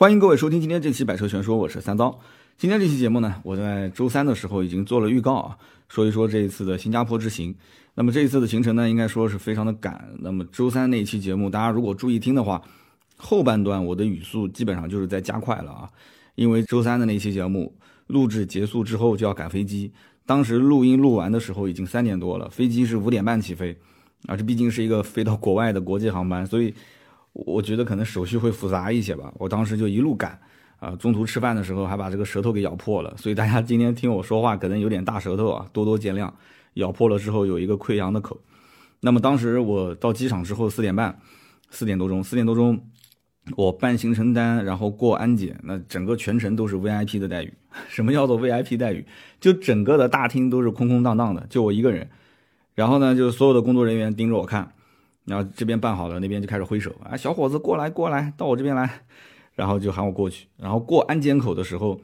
欢迎各位收听今天这期《百车全说》，我是三刀。今天这期节目呢，我在周三的时候已经做了预告啊，说一说这一次的新加坡之行。那么这一次的行程呢，应该说是非常的赶。那么周三那一期节目，大家如果注意听的话，后半段我的语速基本上就是在加快了啊，因为周三的那期节目录制结束之后就要赶飞机，当时录音录完的时候已经三点多了，飞机是五点半起飞，啊，这毕竟是一个飞到国外的国际航班，所以。我觉得可能手续会复杂一些吧，我当时就一路赶，啊，中途吃饭的时候还把这个舌头给咬破了，所以大家今天听我说话可能有点大舌头啊，多多见谅。咬破了之后有一个溃疡的口。那么当时我到机场之后四点半，四点多钟，四点多钟，我办行程单，然后过安检，那整个全程都是 VIP 的待遇。什么叫做 VIP 待遇？就整个的大厅都是空空荡荡的，就我一个人，然后呢，就所有的工作人员盯着我看。然后这边办好了，那边就开始挥手啊，小伙子过来过来，到我这边来，然后就喊我过去。然后过安检口的时候，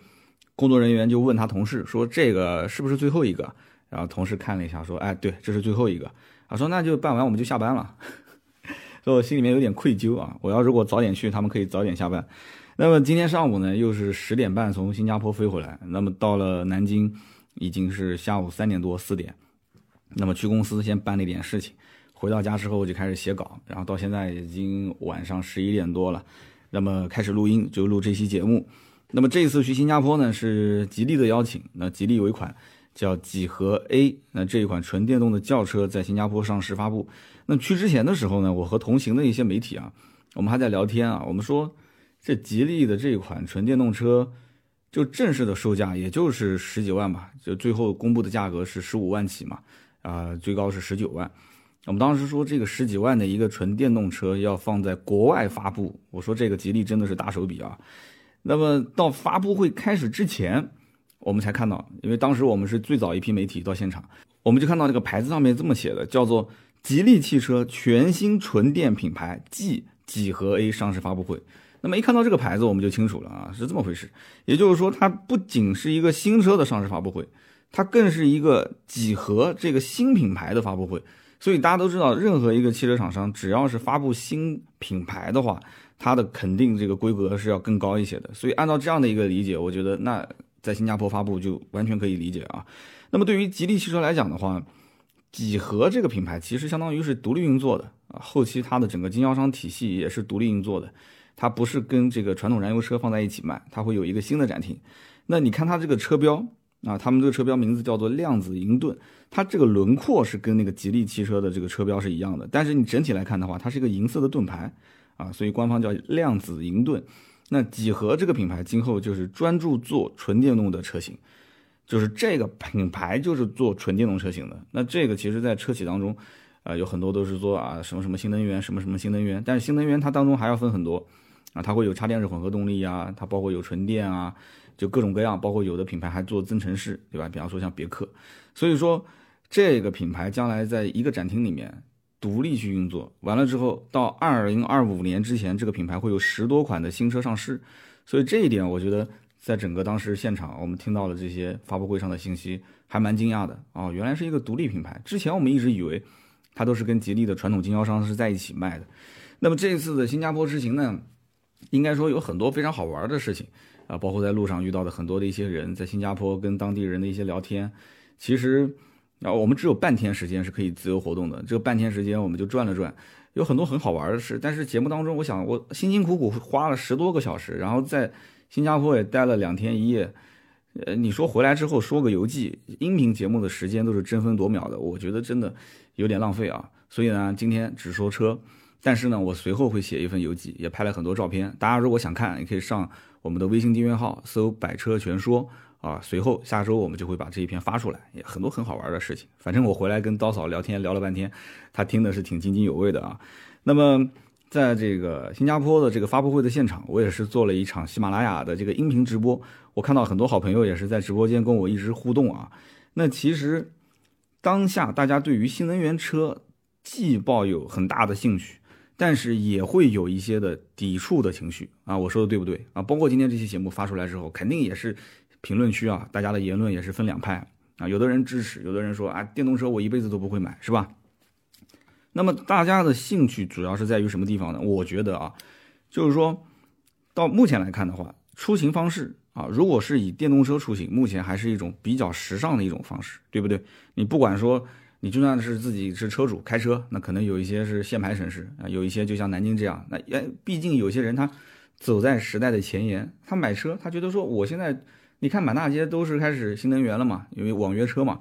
工作人员就问他同事说：“这个是不是最后一个？”然后同事看了一下说：“哎，对，这是最后一个。”他说：“那就办完我们就下班了。”所以我心里面有点愧疚啊。我要如果早点去，他们可以早点下班。那么今天上午呢，又是十点半从新加坡飞回来，那么到了南京已经是下午三点多四点。那么去公司先办了一点事情。回到家之后就开始写稿，然后到现在已经晚上十一点多了，那么开始录音就录这期节目。那么这一次去新加坡呢是吉利的邀请，那吉利有一款叫几何 A，那这一款纯电动的轿车在新加坡上市发布。那去之前的时候呢，我和同行的一些媒体啊，我们还在聊天啊，我们说这吉利的这一款纯电动车就正式的售价也就是十几万吧，就最后公布的价格是十五万起嘛，啊，最高是十九万。我们当时说这个十几万的一个纯电动车要放在国外发布，我说这个吉利真的是大手笔啊。那么到发布会开始之前，我们才看到，因为当时我们是最早一批媒体到现场，我们就看到这个牌子上面这么写的，叫做吉利汽车全新纯电品牌 G 几何 A 上市发布会。那么一看到这个牌子，我们就清楚了啊，是这么回事。也就是说，它不仅是一个新车的上市发布会，它更是一个几何这个新品牌的发布会。所以大家都知道，任何一个汽车厂商只要是发布新品牌的话，它的肯定这个规格是要更高一些的。所以按照这样的一个理解，我觉得那在新加坡发布就完全可以理解啊。那么对于吉利汽车来讲的话，几何这个品牌其实相当于是独立运作的啊，后期它的整个经销商体系也是独立运作的，它不是跟这个传统燃油车放在一起卖，它会有一个新的展厅。那你看它这个车标。啊，他们这个车标名字叫做量子银盾，它这个轮廓是跟那个吉利汽车的这个车标是一样的，但是你整体来看的话，它是一个银色的盾牌啊，所以官方叫量子银盾。那几何这个品牌今后就是专注做纯电动的车型，就是这个品牌就是做纯电动车型的。那这个其实在车企当中，啊，有很多都是做啊什么什么新能源，什么什么新能源，但是新能源它当中还要分很多啊，它会有插电式混合动力啊，它包括有纯电啊。就各种各样，包括有的品牌还做增程式，对吧？比方说像别克，所以说这个品牌将来在一个展厅里面独立去运作，完了之后到二零二五年之前，这个品牌会有十多款的新车上市，所以这一点我觉得在整个当时现场我们听到了这些发布会上的信息，还蛮惊讶的。哦，原来是一个独立品牌，之前我们一直以为它都是跟吉利的传统经销商是在一起卖的。那么这次的新加坡之行呢，应该说有很多非常好玩的事情。啊，包括在路上遇到的很多的一些人，在新加坡跟当地人的一些聊天，其实，然后，我们只有半天时间是可以自由活动的。这个半天时间，我们就转了转，有很多很好玩的事。但是节目当中，我想我辛辛苦苦花了十多个小时，然后在新加坡也待了两天一夜，呃，你说回来之后说个游记，音频节目的时间都是争分夺秒的，我觉得真的有点浪费啊。所以呢，今天只说车，但是呢，我随后会写一份游记，也拍了很多照片。大家如果想看，也可以上。我们的微信订阅号搜“百车全说”啊，随后下周我们就会把这一篇发出来，也很多很好玩的事情。反正我回来跟刀嫂聊天聊了半天，她听的是挺津津有味的啊。那么在这个新加坡的这个发布会的现场，我也是做了一场喜马拉雅的这个音频直播。我看到很多好朋友也是在直播间跟我一直互动啊。那其实当下大家对于新能源车既抱有很大的兴趣。但是也会有一些的抵触的情绪啊，我说的对不对啊？包括今天这期节目发出来之后，肯定也是评论区啊，大家的言论也是分两派啊。有的人支持，有的人说啊，电动车我一辈子都不会买，是吧？那么大家的兴趣主要是在于什么地方呢？我觉得啊，就是说，到目前来看的话，出行方式啊，如果是以电动车出行，目前还是一种比较时尚的一种方式，对不对？你不管说你就算是自己是车主开车，那可能有一些是限牌城市啊，有一些就像南京这样，那哎，毕竟有些人他走在时代的前沿，他买车，他觉得说我现在你看满大街都是开始新能源了嘛，因为网约车嘛，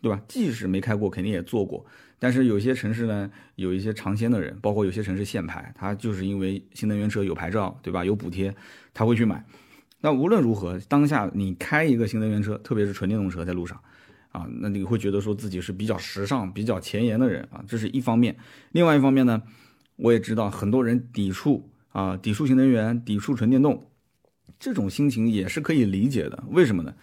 对吧？即使没开过，肯定也坐过。但是有些城市呢，有一些尝鲜的人，包括有些城市限牌，他就是因为新能源车有牌照，对吧？有补贴，他会去买。那无论如何，当下你开一个新能源车，特别是纯电动车在路上，啊，那你会觉得说自己是比较时尚、比较前沿的人啊，这是一方面。另外一方面呢，我也知道很多人抵触啊，抵触新能源、抵触纯电动，这种心情也是可以理解的。为什么呢？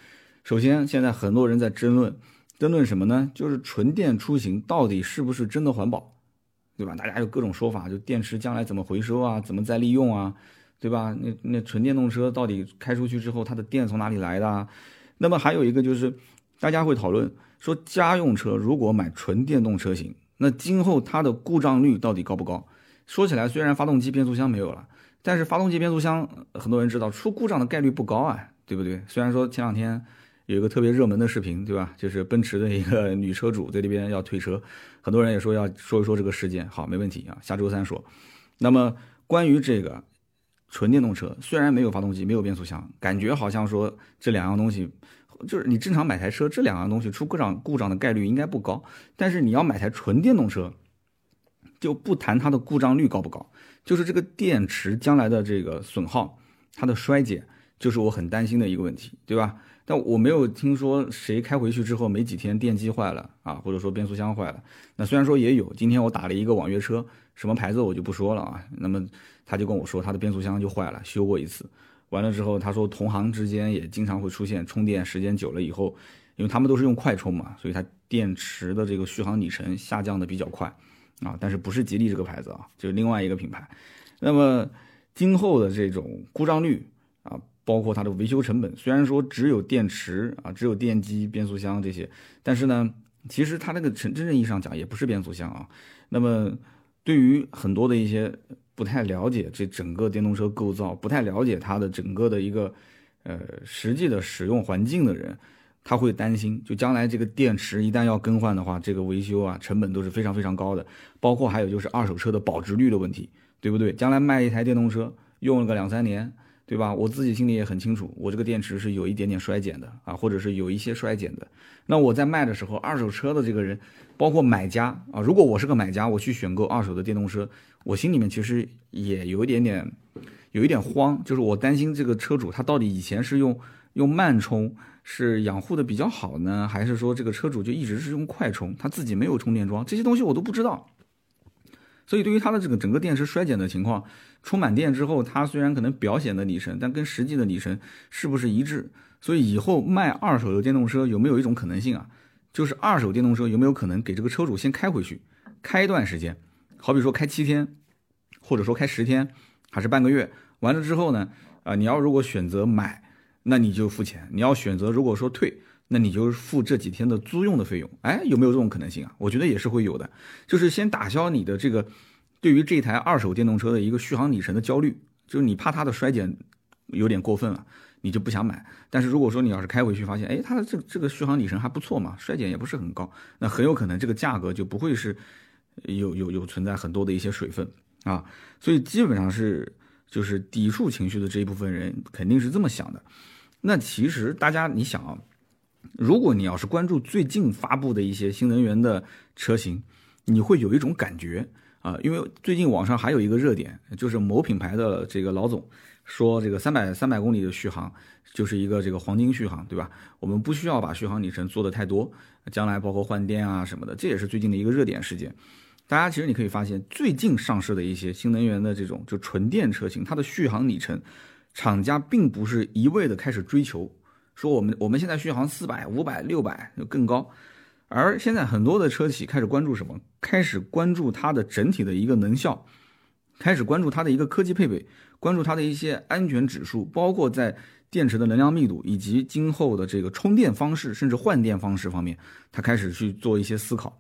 首先，现在很多人在争论。争论什么呢？就是纯电出行到底是不是真的环保，对吧？大家有各种说法，就电池将来怎么回收啊，怎么再利用啊，对吧？那那纯电动车到底开出去之后，它的电从哪里来的？那么还有一个就是，大家会讨论说，家用车如果买纯电动车型，那今后它的故障率到底高不高？说起来，虽然发动机、变速箱没有了，但是发动机、变速箱很多人知道出故障的概率不高啊，对不对？虽然说前两天。有一个特别热门的视频，对吧？就是奔驰的一个女车主在这边要退车，很多人也说要说一说这个事件。好，没问题啊，下周三说。那么关于这个纯电动车，虽然没有发动机，没有变速箱，感觉好像说这两样东西，就是你正常买台车，这两样东西出故障故障的概率应该不高。但是你要买台纯电动车，就不谈它的故障率高不高，就是这个电池将来的这个损耗，它的衰减，就是我很担心的一个问题，对吧？但我没有听说谁开回去之后没几天电机坏了啊，或者说变速箱坏了。那虽然说也有，今天我打了一个网约车，什么牌子我就不说了啊。那么他就跟我说他的变速箱就坏了，修过一次。完了之后他说同行之间也经常会出现充电时间久了以后，因为他们都是用快充嘛，所以它电池的这个续航里程下降的比较快啊。但是不是吉利这个牌子啊，就是另外一个品牌。那么今后的这种故障率啊。包括它的维修成本，虽然说只有电池啊，只有电机、变速箱这些，但是呢，其实它那个真真正意义上讲也不是变速箱啊。那么，对于很多的一些不太了解这整个电动车构造、不太了解它的整个的一个呃实际的使用环境的人，他会担心，就将来这个电池一旦要更换的话，这个维修啊成本都是非常非常高的。包括还有就是二手车的保值率的问题，对不对？将来卖一台电动车用了个两三年。对吧？我自己心里也很清楚，我这个电池是有一点点衰减的啊，或者是有一些衰减的。那我在卖的时候，二手车的这个人，包括买家啊，如果我是个买家，我去选购二手的电动车，我心里面其实也有一点点，有一点慌，就是我担心这个车主他到底以前是用用慢充是养护的比较好呢，还是说这个车主就一直是用快充，他自己没有充电桩，这些东西我都不知道。所以对于它的这个整个电池衰减的情况，充满电之后，它虽然可能表显的里程，但跟实际的里程是不是一致？所以以后卖二手的电动车有没有一种可能性啊？就是二手电动车有没有可能给这个车主先开回去，开一段时间，好比说开七天，或者说开十天，还是半个月？完了之后呢，啊，你要如果选择买，那你就付钱；你要选择如果说退。那你就付这几天的租用的费用，哎，有没有这种可能性啊？我觉得也是会有的，就是先打消你的这个对于这台二手电动车的一个续航里程的焦虑，就是你怕它的衰减有点过分了，你就不想买。但是如果说你要是开回去发现，哎，它的这这个续航里程还不错嘛，衰减也不是很高，那很有可能这个价格就不会是有有有存在很多的一些水分啊。所以基本上是就是抵触情绪的这一部分人肯定是这么想的。那其实大家你想啊。如果你要是关注最近发布的一些新能源的车型，你会有一种感觉啊，因为最近网上还有一个热点，就是某品牌的这个老总说，这个三百三百公里的续航就是一个这个黄金续航，对吧？我们不需要把续航里程做的太多，将来包括换电啊什么的，这也是最近的一个热点事件。大家其实你可以发现，最近上市的一些新能源的这种就纯电车型，它的续航里程，厂家并不是一味的开始追求。说我们我们现在续航四百、五百、六百就更高，而现在很多的车企开始关注什么？开始关注它的整体的一个能效，开始关注它的一个科技配备，关注它的一些安全指数，包括在电池的能量密度以及今后的这个充电方式，甚至换电方式方面，它开始去做一些思考。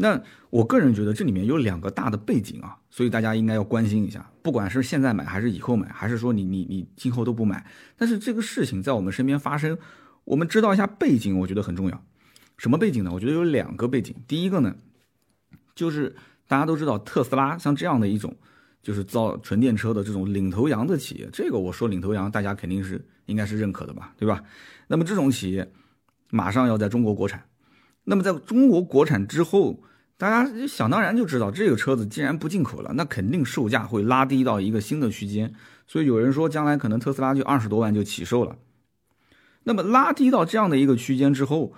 那我个人觉得这里面有两个大的背景啊，所以大家应该要关心一下，不管是现在买还是以后买，还是说你你你今后都不买，但是这个事情在我们身边发生，我们知道一下背景，我觉得很重要。什么背景呢？我觉得有两个背景。第一个呢，就是大家都知道特斯拉像这样的一种就是造纯电车的这种领头羊的企业，这个我说领头羊，大家肯定是应该是认可的吧，对吧？那么这种企业马上要在中国国产，那么在中国国产之后。大家想当然就知道，这个车子既然不进口了，那肯定售价会拉低到一个新的区间。所以有人说，将来可能特斯拉就二十多万就起售了。那么拉低到这样的一个区间之后，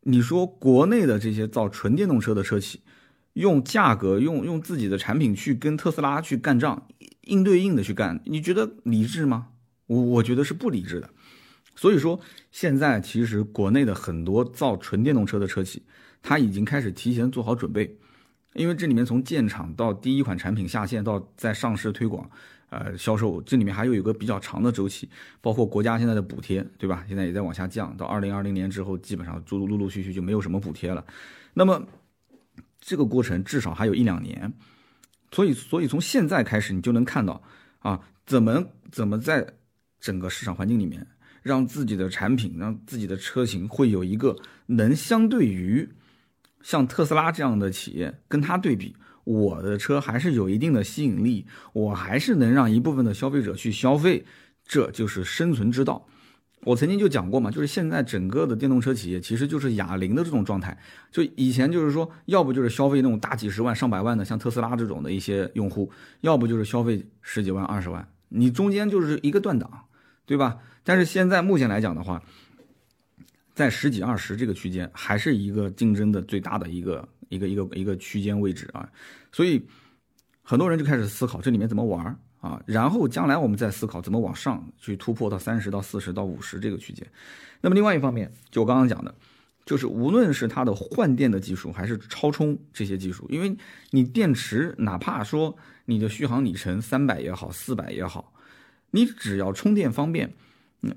你说国内的这些造纯电动车的车企，用价格、用用自己的产品去跟特斯拉去干仗，硬对硬的去干，你觉得理智吗？我我觉得是不理智的。所以说，现在其实国内的很多造纯电动车的车企。他已经开始提前做好准备，因为这里面从建厂到第一款产品下线到在上市推广，呃，销售，这里面还有一个比较长的周期，包括国家现在的补贴，对吧？现在也在往下降，到二零二零年之后，基本上陆陆陆续续就没有什么补贴了。那么这个过程至少还有一两年，所以，所以从现在开始，你就能看到啊，怎么怎么在整个市场环境里面，让自己的产品，让自己的车型会有一个能相对于。像特斯拉这样的企业，跟它对比，我的车还是有一定的吸引力，我还是能让一部分的消费者去消费，这就是生存之道。我曾经就讲过嘛，就是现在整个的电动车企业其实就是哑铃的这种状态，就以前就是说，要不就是消费那种大几十万、上百万的，像特斯拉这种的一些用户，要不就是消费十几万、二十万，你中间就是一个断档，对吧？但是现在目前来讲的话，在十几二十这个区间，还是一个竞争的最大的一个一个一个一个区间位置啊，所以很多人就开始思考这里面怎么玩啊，然后将来我们再思考怎么往上去突破到三十到四十到五十这个区间。那么另外一方面，就我刚刚讲的，就是无论是它的换电的技术，还是超充这些技术，因为你电池哪怕说你的续航里程三百也好，四百也好，你只要充电方便。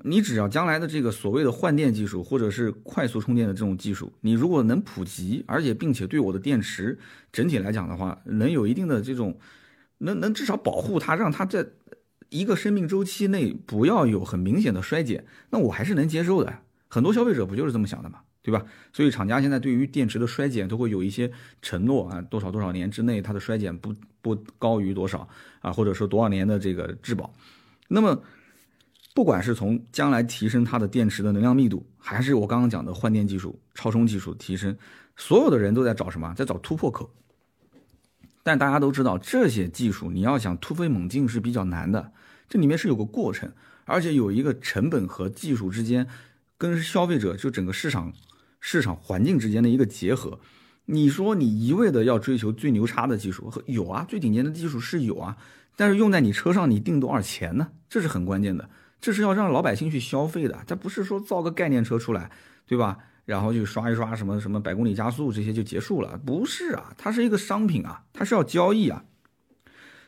你只要将来的这个所谓的换电技术，或者是快速充电的这种技术，你如果能普及，而且并且对我的电池整体来讲的话，能有一定的这种，能能至少保护它，让它在一个生命周期内不要有很明显的衰减，那我还是能接受的。很多消费者不就是这么想的嘛，对吧？所以厂家现在对于电池的衰减都会有一些承诺啊，多少多少年之内它的衰减不不高于多少啊，或者说多少年的这个质保，那么。不管是从将来提升它的电池的能量密度，还是我刚刚讲的换电技术、超充技术提升，所有的人都在找什么？在找突破口。但大家都知道，这些技术你要想突飞猛进是比较难的，这里面是有个过程，而且有一个成本和技术之间跟消费者就整个市场市场环境之间的一个结合。你说你一味的要追求最牛叉的技术，有啊，最顶尖的技术是有啊，但是用在你车上，你定多少钱呢？这是很关键的。这是要让老百姓去消费的，它不是说造个概念车出来，对吧？然后就刷一刷什么什么百公里加速这些就结束了，不是啊，它是一个商品啊，它是要交易啊。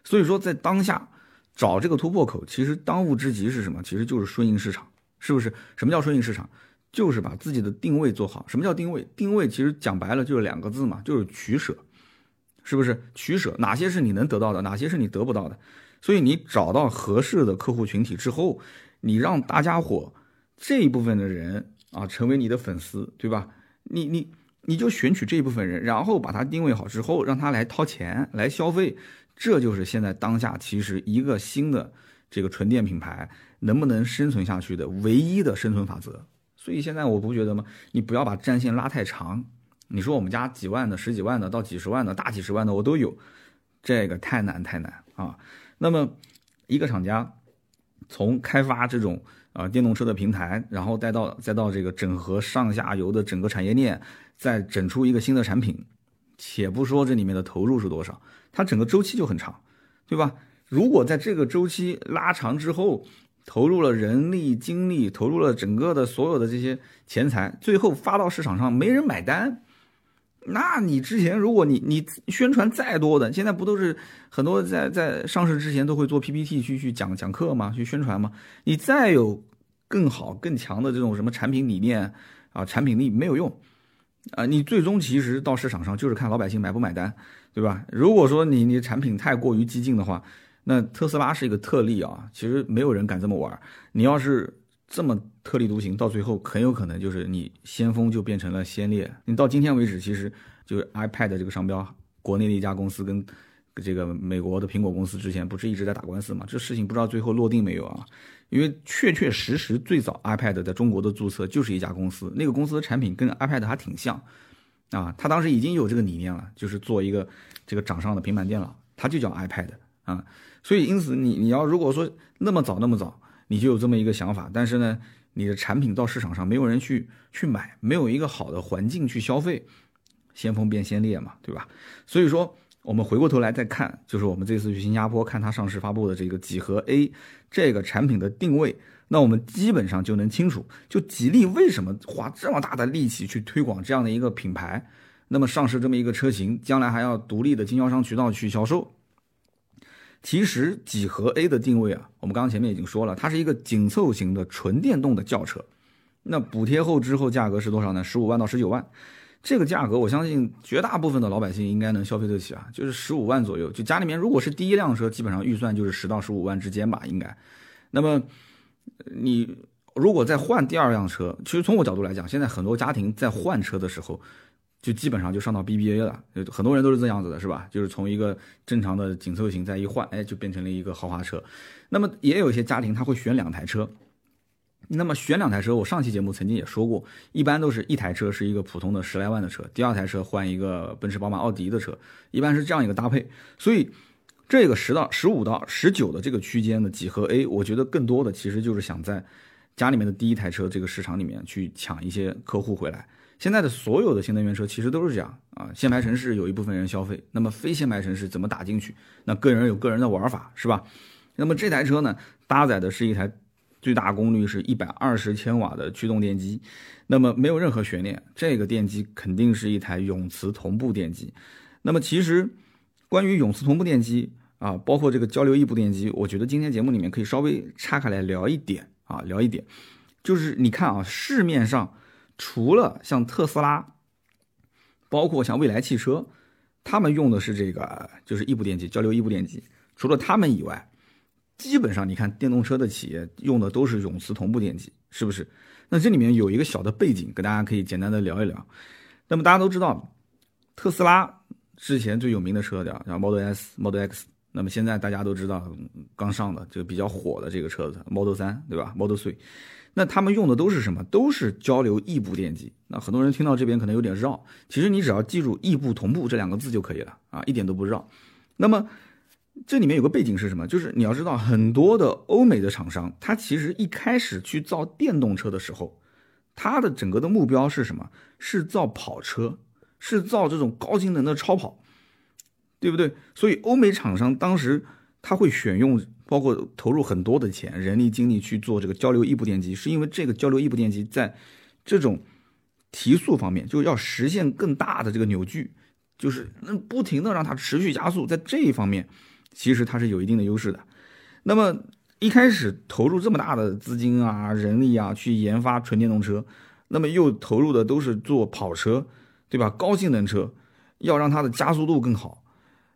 所以说，在当下找这个突破口，其实当务之急是什么？其实就是顺应市场，是不是？什么叫顺应市场？就是把自己的定位做好。什么叫定位？定位其实讲白了就是两个字嘛，就是取舍，是不是？取舍哪些是你能得到的，哪些是你得不到的？所以你找到合适的客户群体之后。你让大家伙这一部分的人啊成为你的粉丝，对吧？你你你就选取这一部分人，然后把它定位好之后，让他来掏钱来消费，这就是现在当下其实一个新的这个纯电品牌能不能生存下去的唯一的生存法则。所以现在我不觉得吗？你不要把战线拉太长。你说我们家几万的、十几万的到几十万的大几十万的我都有，这个太难太难啊。那么一个厂家。从开发这种啊电动车的平台，然后再到再到这个整合上下游的整个产业链，再整出一个新的产品，且不说这里面的投入是多少，它整个周期就很长，对吧？如果在这个周期拉长之后，投入了人力、精力，投入了整个的所有的这些钱财，最后发到市场上没人买单。那你之前如果你你宣传再多的，现在不都是很多在在上市之前都会做 PPT 去去讲讲课吗？去宣传吗？你再有更好更强的这种什么产品理念啊，产品力没有用，啊，你最终其实到市场上就是看老百姓买不买单，对吧？如果说你你产品太过于激进的话，那特斯拉是一个特例啊，其实没有人敢这么玩。你要是这么特立独行，到最后很有可能就是你先锋就变成了先烈。你到今天为止，其实就是 iPad 这个商标，国内的一家公司跟这个美国的苹果公司之前不是一直在打官司嘛？这事情不知道最后落定没有啊？因为确确实实最早 iPad 在中国的注册就是一家公司，那个公司的产品跟 iPad 还挺像啊。他当时已经有这个理念了，就是做一个这个掌上的平板电脑，它就叫 iPad 啊。所以，因此你你要如果说那么早那么早，你就有这么一个想法，但是呢，你的产品到市场上没有人去去买，没有一个好的环境去消费，先锋变先烈嘛，对吧？所以说，我们回过头来再看，就是我们这次去新加坡看它上市发布的这个几何 A 这个产品的定位，那我们基本上就能清楚，就吉利为什么花这么大的力气去推广这样的一个品牌，那么上市这么一个车型，将来还要独立的经销商渠道去销售。其实几何 A 的定位啊，我们刚刚前面已经说了，它是一个紧凑型的纯电动的轿车。那补贴后之后价格是多少呢？十五万到十九万，这个价格我相信绝大部分的老百姓应该能消费得起啊，就是十五万左右。就家里面如果是第一辆车，基本上预算就是十到十五万之间吧，应该。那么你如果再换第二辆车，其实从我角度来讲，现在很多家庭在换车的时候。就基本上就上到 BBA 了，很多人都是这样子的，是吧？就是从一个正常的紧凑型再一换，哎，就变成了一个豪华车。那么也有一些家庭他会选两台车，那么选两台车，我上期节目曾经也说过，一般都是一台车是一个普通的十来万的车，第二台车换一个奔驰、宝马、奥迪的车，一般是这样一个搭配。所以这个十到十五到十九的这个区间的几何 A，我觉得更多的其实就是想在家里面的第一台车这个市场里面去抢一些客户回来。现在的所有的新能源车其实都是这样啊，限牌城市有一部分人消费，那么非限牌城市怎么打进去？那个人有个人的玩法，是吧？那么这台车呢，搭载的是一台最大功率是一百二十千瓦的驱动电机，那么没有任何悬念，这个电机肯定是一台永磁同步电机。那么其实关于永磁同步电机啊，包括这个交流异步电机，我觉得今天节目里面可以稍微拆开来聊一点啊，聊一点，就是你看啊，市面上。除了像特斯拉，包括像蔚来汽车，他们用的是这个就是异步电机，交流异步电机。除了他们以外，基本上你看电动车的企业用的都是永磁同步电机，是不是？那这里面有一个小的背景，跟大家可以简单的聊一聊。那么大家都知道，特斯拉之前最有名的车叫叫 Model S、Model X，那么现在大家都知道刚上的就比较火的这个车子 Model 3，对吧？Model Three。那他们用的都是什么？都是交流异步电机。那很多人听到这边可能有点绕，其实你只要记住“异步同步”这两个字就可以了啊，一点都不绕。那么这里面有个背景是什么？就是你要知道，很多的欧美的厂商，他其实一开始去造电动车的时候，他的整个的目标是什么？是造跑车，是造这种高性能的超跑，对不对？所以欧美厂商当时他会选用。包括投入很多的钱、人力、精力去做这个交流异步电机，是因为这个交流异步电机在这种提速方面，就要实现更大的这个扭矩，就是那不停的让它持续加速，在这一方面，其实它是有一定的优势的。那么一开始投入这么大的资金啊、人力啊去研发纯电动车，那么又投入的都是做跑车，对吧？高性能车要让它的加速度更好，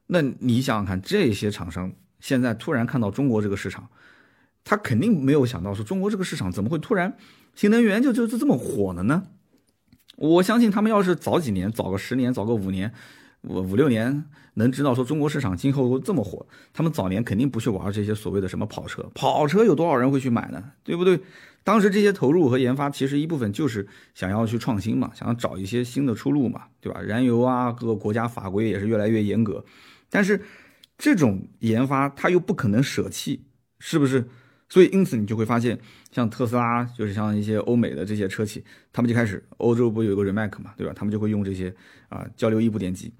那你想想看，这些厂商。现在突然看到中国这个市场，他肯定没有想到说中国这个市场怎么会突然新能源就就就这么火了呢？我相信他们要是早几年，早个十年，早个五年，五五六年，能知道说中国市场今后会这么火，他们早年肯定不去玩这些所谓的什么跑车。跑车有多少人会去买呢？对不对？当时这些投入和研发，其实一部分就是想要去创新嘛，想要找一些新的出路嘛，对吧？燃油啊，各个国家法规也是越来越严格，但是。这种研发，它又不可能舍弃，是不是？所以因此你就会发现，像特斯拉，就是像一些欧美的这些车企，他们就开始，欧洲不有一个 remac 嘛，对吧？他们就会用这些啊交流异步电机。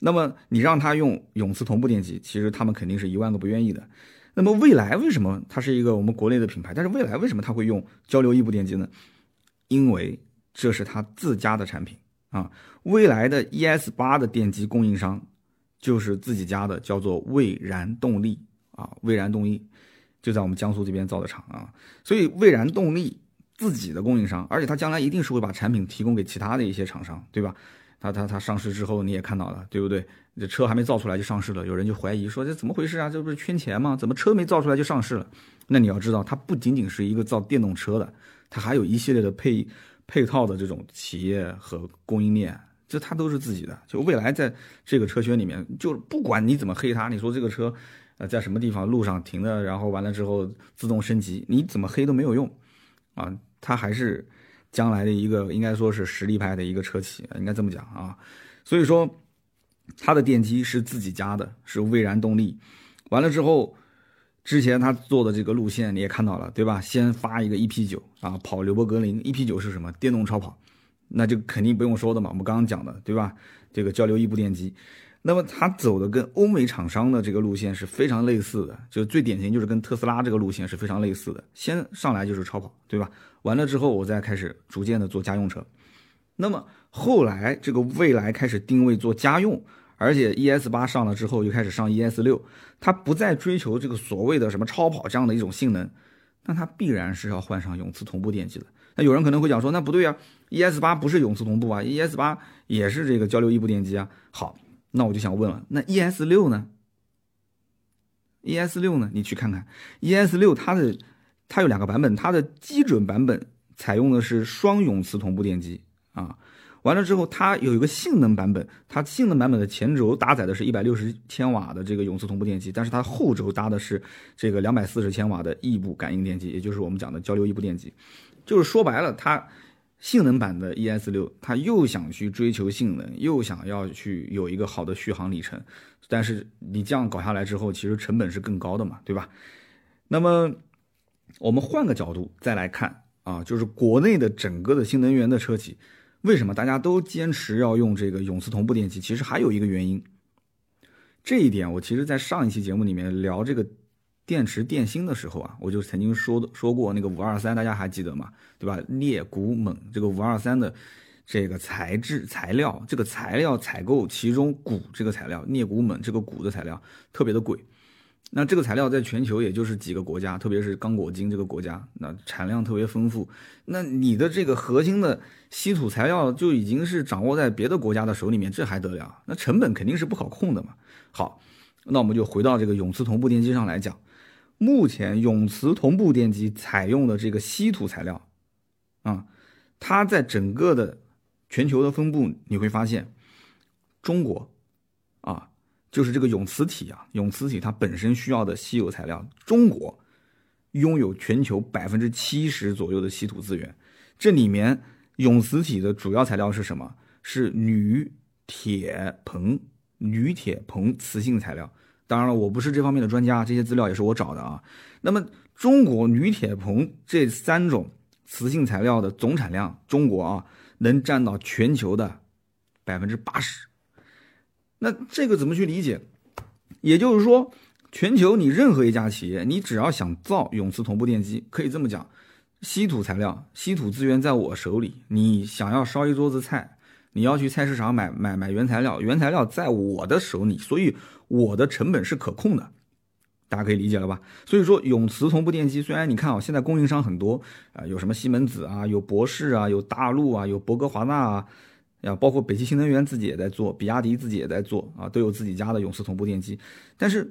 那么你让他用永磁同步电机，其实他们肯定是一万个不愿意的。那么未来为什么它是一个我们国内的品牌？但是未来为什么它会用交流异步电机呢？因为这是它自家的产品啊。未来的 ES 八的电机供应商。就是自己家的，叫做蔚然动力啊，蔚然动力就在我们江苏这边造的厂啊，所以蔚然动力自己的供应商，而且它将来一定是会把产品提供给其他的一些厂商，对吧？它它它上市之后你也看到了，对不对？这车还没造出来就上市了，有人就怀疑说这怎么回事啊？这不是圈钱吗？怎么车没造出来就上市了？那你要知道，它不仅仅是一个造电动车的，它还有一系列的配配套的这种企业和供应链，这它都是自己的。就未来在这个车圈里面，就不管你怎么黑它，你说这个车呃在什么地方路上停的，然后完了之后自动升级，你怎么黑都没有用啊，它还是。将来的一个应该说是实力派的一个车企，应该这么讲啊。所以说，它的电机是自己家的，是蔚然动力。完了之后，之前他做的这个路线你也看到了，对吧？先发一个 EP 九啊，跑刘伯格林。EP 九是什么？电动超跑，那就肯定不用说的嘛。我们刚刚讲的，对吧？这个交流异步电机。那么它走的跟欧美厂商的这个路线是非常类似的，就最典型就是跟特斯拉这个路线是非常类似的。先上来就是超跑，对吧？完了之后我再开始逐渐的做家用车。那么后来这个蔚来开始定位做家用，而且 ES 八上了之后又开始上 ES 六，它不再追求这个所谓的什么超跑这样的一种性能，那它必然是要换上永磁同步电机的。那有人可能会讲说，那不对啊，ES 八不是永磁同步啊，ES 八也是这个交流异步电机啊。好。那我就想问了，那 ES 六呢？ES 六呢？你去看看，ES 六它的它有两个版本，它的基准版本采用的是双永磁同步电机啊。完了之后，它有一个性能版本，它性能版本的前轴搭载的是一百六十千瓦的这个永磁同步电机，但是它后轴搭的是这个两百四十千瓦的异步感应电机，也就是我们讲的交流异步电机。就是说白了，它。性能版的 ES 六，它又想去追求性能，又想要去有一个好的续航里程，但是你这样搞下来之后，其实成本是更高的嘛，对吧？那么我们换个角度再来看啊，就是国内的整个的新能源的车企，为什么大家都坚持要用这个永磁同步电机？其实还有一个原因，这一点我其实在上一期节目里面聊这个。电池电芯的时候啊，我就曾经说的说过那个五二三，大家还记得吗？对吧？镍钴锰这个五二三的这个材质材料，这个材料采购其中钴这个材料，镍钴锰这个钴的材料特别的贵。那这个材料在全球也就是几个国家，特别是刚果金这个国家，那产量特别丰富。那你的这个核心的稀土材料就已经是掌握在别的国家的手里面，这还得了？那成本肯定是不可控的嘛。好，那我们就回到这个永磁同步电机上来讲。目前永磁同步电机采用的这个稀土材料，啊，它在整个的全球的分布，你会发现，中国，啊，就是这个永磁体啊，永磁体它本身需要的稀有材料，中国拥有全球百分之七十左右的稀土资源。这里面永磁体的主要材料是什么？是铝铁硼，铝铁硼磁性材料。当然了，我不是这方面的专家，这些资料也是我找的啊。那么，中国铝、铁、硼这三种磁性材料的总产量，中国啊能占到全球的百分之八十。那这个怎么去理解？也就是说，全球你任何一家企业，你只要想造永磁同步电机，可以这么讲，稀土材料、稀土资源在我手里，你想要烧一桌子菜。你要去菜市场买买买原材料，原材料在我的手里，所以我的成本是可控的，大家可以理解了吧？所以说永磁同步电机，虽然你看啊，现在供应商很多啊，有什么西门子啊，有博世啊，有大陆啊，有博格华纳啊，呀，包括北汽新能源自己也在做，比亚迪自己也在做啊，都有自己家的永磁同步电机。但是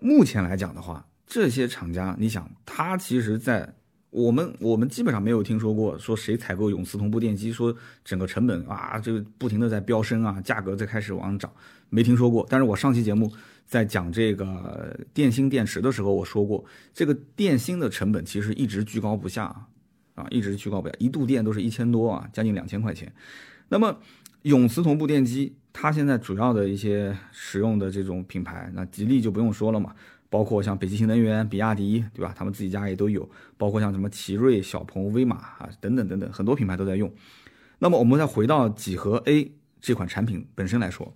目前来讲的话，这些厂家，你想，它其实在。我们我们基本上没有听说过说谁采购永磁同步电机，说整个成本啊，这个不停的在飙升啊，价格在开始往上涨，没听说过。但是我上期节目在讲这个电芯电池的时候，我说过，这个电芯的成本其实一直居高不下啊，一直居高不下，一度电都是一千多啊，将近两千块钱。那么永磁同步电机，它现在主要的一些使用的这种品牌，那吉利就不用说了嘛。包括像北极星能源、比亚迪，对吧？他们自己家也都有。包括像什么奇瑞、小鹏、威马啊，等等等等，很多品牌都在用。那么我们再回到几何 A 这款产品本身来说，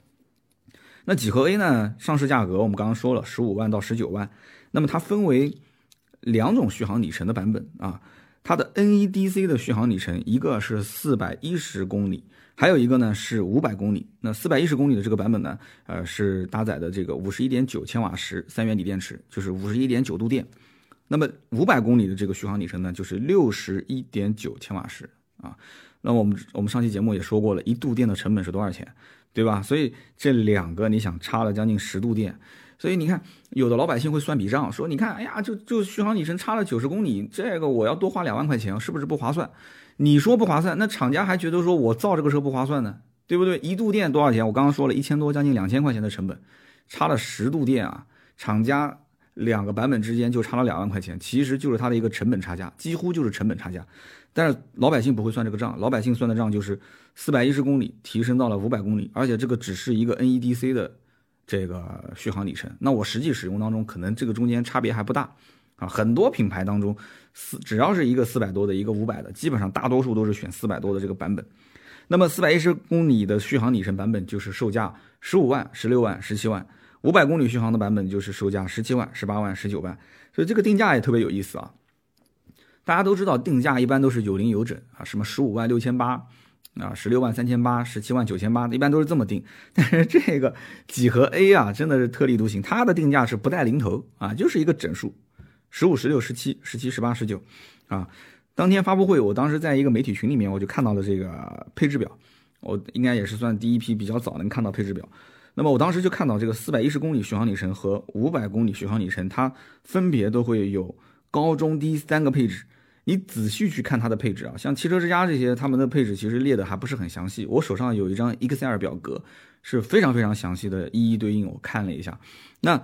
那几何 A 呢，上市价格我们刚刚说了，十五万到十九万。那么它分为两种续航里程的版本啊，它的 NEDC 的续航里程一个是四百一十公里。还有一个呢是五百公里，那四百一十公里的这个版本呢，呃是搭载的这个五十一点九千瓦时三元锂电池，就是五十一点九度电。那么五百公里的这个续航里程呢，就是六十一点九千瓦时啊。那我们我们上期节目也说过了，一度电的成本是多少钱，对吧？所以这两个你想差了将近十度电，所以你看有的老百姓会算笔账，说你看，哎呀，就就续航里程差了九十公里，这个我要多花两万块钱，是不是不划算？你说不划算，那厂家还觉得说我造这个车不划算呢，对不对？一度电多少钱？我刚刚说了一千多，将近两千块钱的成本，差了十度电啊，厂家。两个版本之间就差了两万块钱，其实就是它的一个成本差价，几乎就是成本差价。但是老百姓不会算这个账，老百姓算的账就是四百一十公里提升到了五百公里，而且这个只是一个 NEDC 的这个续航里程。那我实际使用当中，可能这个中间差别还不大啊。很多品牌当中，四只要是一个四百多的，一个五百的，基本上大多数都是选四百多的这个版本。那么四百一十公里的续航里程版本就是售价十五万、十六万、十七万。五百公里续航的版本就是售价十七万、十八万、十九万，所以这个定价也特别有意思啊。大家都知道定价一般都是有零有整啊，什么十五万六千八啊，十六万三千八，十七万九千八，一般都是这么定。但是这个几何 A 啊，真的是特立独行，它的定价是不带零头啊，就是一个整数，十五、十六、十七、十七、十八、十九啊。当天发布会，我当时在一个媒体群里面，我就看到了这个配置表，我应该也是算第一批比较早能看到配置表。那么我当时就看到这个四百一十公里续航里程和五百公里续航里程，它分别都会有高中低三个配置。你仔细去看它的配置啊，像汽车之家这些，他们的配置其实列的还不是很详细。我手上有一张 Excel 表格，是非常非常详细的，一一对应。我看了一下，那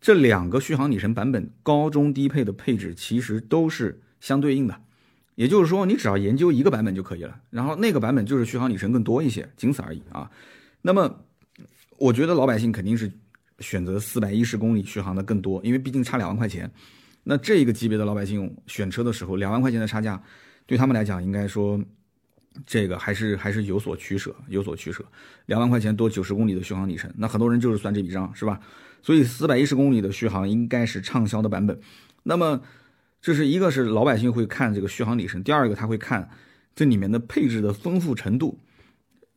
这两个续航里程版本高中低配的配置其实都是相对应的，也就是说，你只要研究一个版本就可以了，然后那个版本就是续航里程更多一些，仅此而已啊。那么。我觉得老百姓肯定是选择四百一十公里续航的更多，因为毕竟差两万块钱。那这个级别的老百姓选车的时候，两万块钱的差价，对他们来讲，应该说这个还是还是有所取舍，有所取舍。两万块钱多九十公里的续航里程，那很多人就是算这笔账，是吧？所以四百一十公里的续航应该是畅销的版本。那么这是一个是老百姓会看这个续航里程，第二个他会看这里面的配置的丰富程度。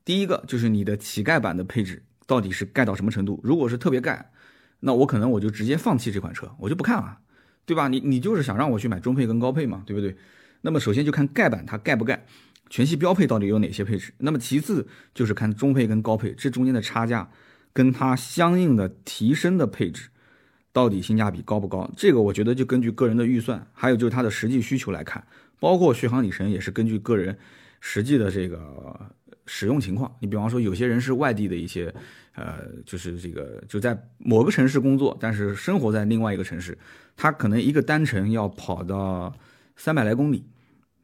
第一个就是你的乞丐版的配置。到底是盖到什么程度？如果是特别盖，那我可能我就直接放弃这款车，我就不看了，对吧？你你就是想让我去买中配跟高配嘛，对不对？那么首先就看盖板它盖不盖，全系标配到底有哪些配置？那么其次就是看中配跟高配这中间的差价，跟它相应的提升的配置，到底性价比高不高？这个我觉得就根据个人的预算，还有就是它的实际需求来看，包括续航里程也是根据个人实际的这个。使用情况，你比方说有些人是外地的一些，呃，就是这个就在某个城市工作，但是生活在另外一个城市，他可能一个单程要跑到三百来公里，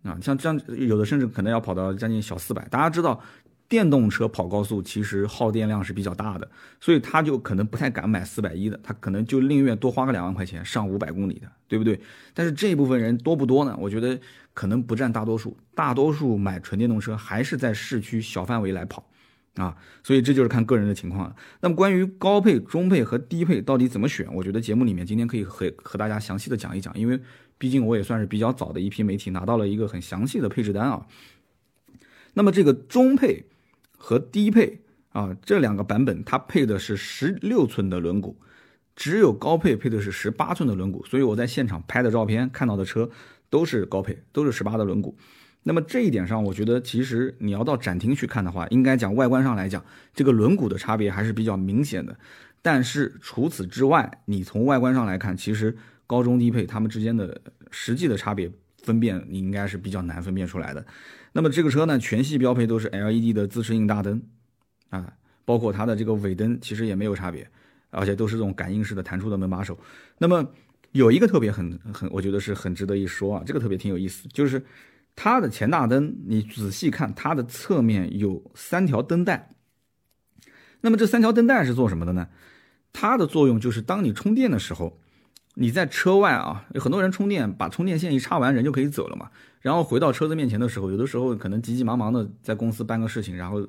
啊，像这样有的甚至可能要跑到将近小四百。大家知道，电动车跑高速其实耗电量是比较大的，所以他就可能不太敢买四百一的，他可能就宁愿多花个两万块钱上五百公里的，对不对？但是这一部分人多不多呢？我觉得。可能不占大多数，大多数买纯电动车还是在市区小范围来跑，啊，所以这就是看个人的情况了。那么关于高配、中配和低配到底怎么选，我觉得节目里面今天可以和和大家详细的讲一讲，因为毕竟我也算是比较早的一批媒体拿到了一个很详细的配置单啊。那么这个中配和低配啊这两个版本，它配的是十六寸的轮毂，只有高配配的是十八寸的轮毂，所以我在现场拍的照片看到的车。都是高配，都是十八的轮毂。那么这一点上，我觉得其实你要到展厅去看的话，应该讲外观上来讲，这个轮毂的差别还是比较明显的。但是除此之外，你从外观上来看，其实高中低配它们之间的实际的差别分辨，你应该是比较难分辨出来的。那么这个车呢，全系标配都是 LED 的自适应大灯啊，包括它的这个尾灯其实也没有差别，而且都是这种感应式的弹出的门把手。那么有一个特别很很，我觉得是很值得一说啊，这个特别挺有意思，就是它的前大灯，你仔细看它的侧面有三条灯带。那么这三条灯带是做什么的呢？它的作用就是当你充电的时候，你在车外啊，有很多人充电，把充电线一插完，人就可以走了嘛。然后回到车子面前的时候，有的时候可能急急忙忙的在公司办个事情，然后。